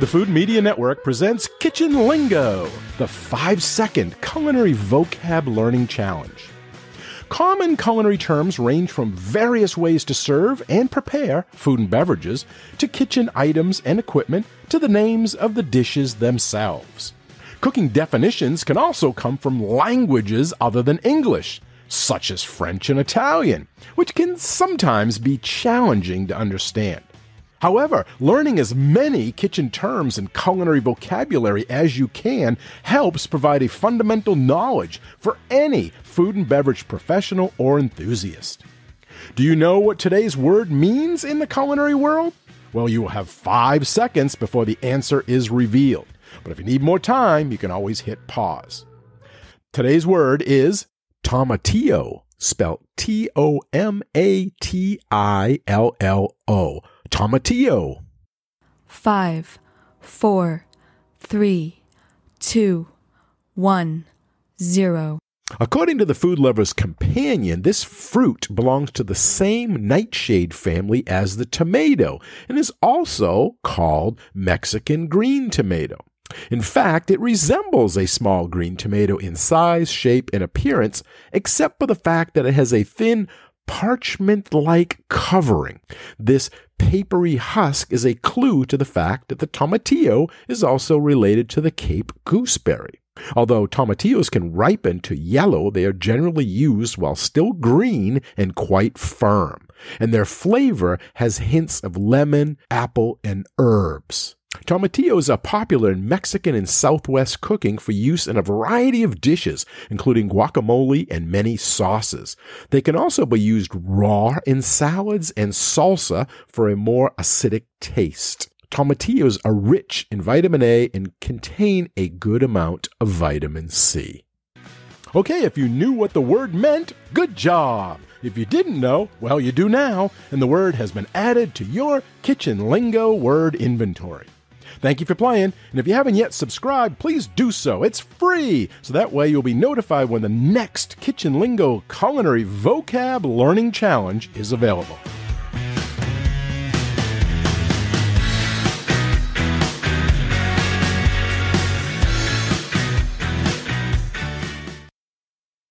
The Food Media Network presents Kitchen Lingo, the five second culinary vocab learning challenge. Common culinary terms range from various ways to serve and prepare food and beverages to kitchen items and equipment to the names of the dishes themselves. Cooking definitions can also come from languages other than English, such as French and Italian, which can sometimes be challenging to understand. However, learning as many kitchen terms and culinary vocabulary as you can helps provide a fundamental knowledge for any food and beverage professional or enthusiast. Do you know what today's word means in the culinary world? Well, you will have five seconds before the answer is revealed. But if you need more time, you can always hit pause. Today's word is tomatillo, spelled T O M A T I L L O. Tomatillo. Five, four, three, two, one, zero. According to the Food Lover's Companion, this fruit belongs to the same nightshade family as the tomato and is also called Mexican green tomato. In fact, it resembles a small green tomato in size, shape, and appearance, except for the fact that it has a thin, parchment like covering. This papery husk is a clue to the fact that the tomatillo is also related to the Cape gooseberry. Although tomatillos can ripen to yellow, they are generally used while still green and quite firm, and their flavor has hints of lemon, apple, and herbs. Tomatillos are popular in Mexican and Southwest cooking for use in a variety of dishes, including guacamole and many sauces. They can also be used raw in salads and salsa for a more acidic taste. Tomatillos are rich in vitamin A and contain a good amount of vitamin C. Okay, if you knew what the word meant, good job. If you didn't know, well, you do now, and the word has been added to your kitchen lingo word inventory. Thank you for playing, and if you haven't yet subscribed, please do so. It's free, so that way you'll be notified when the next Kitchen Lingo Culinary Vocab Learning Challenge is available.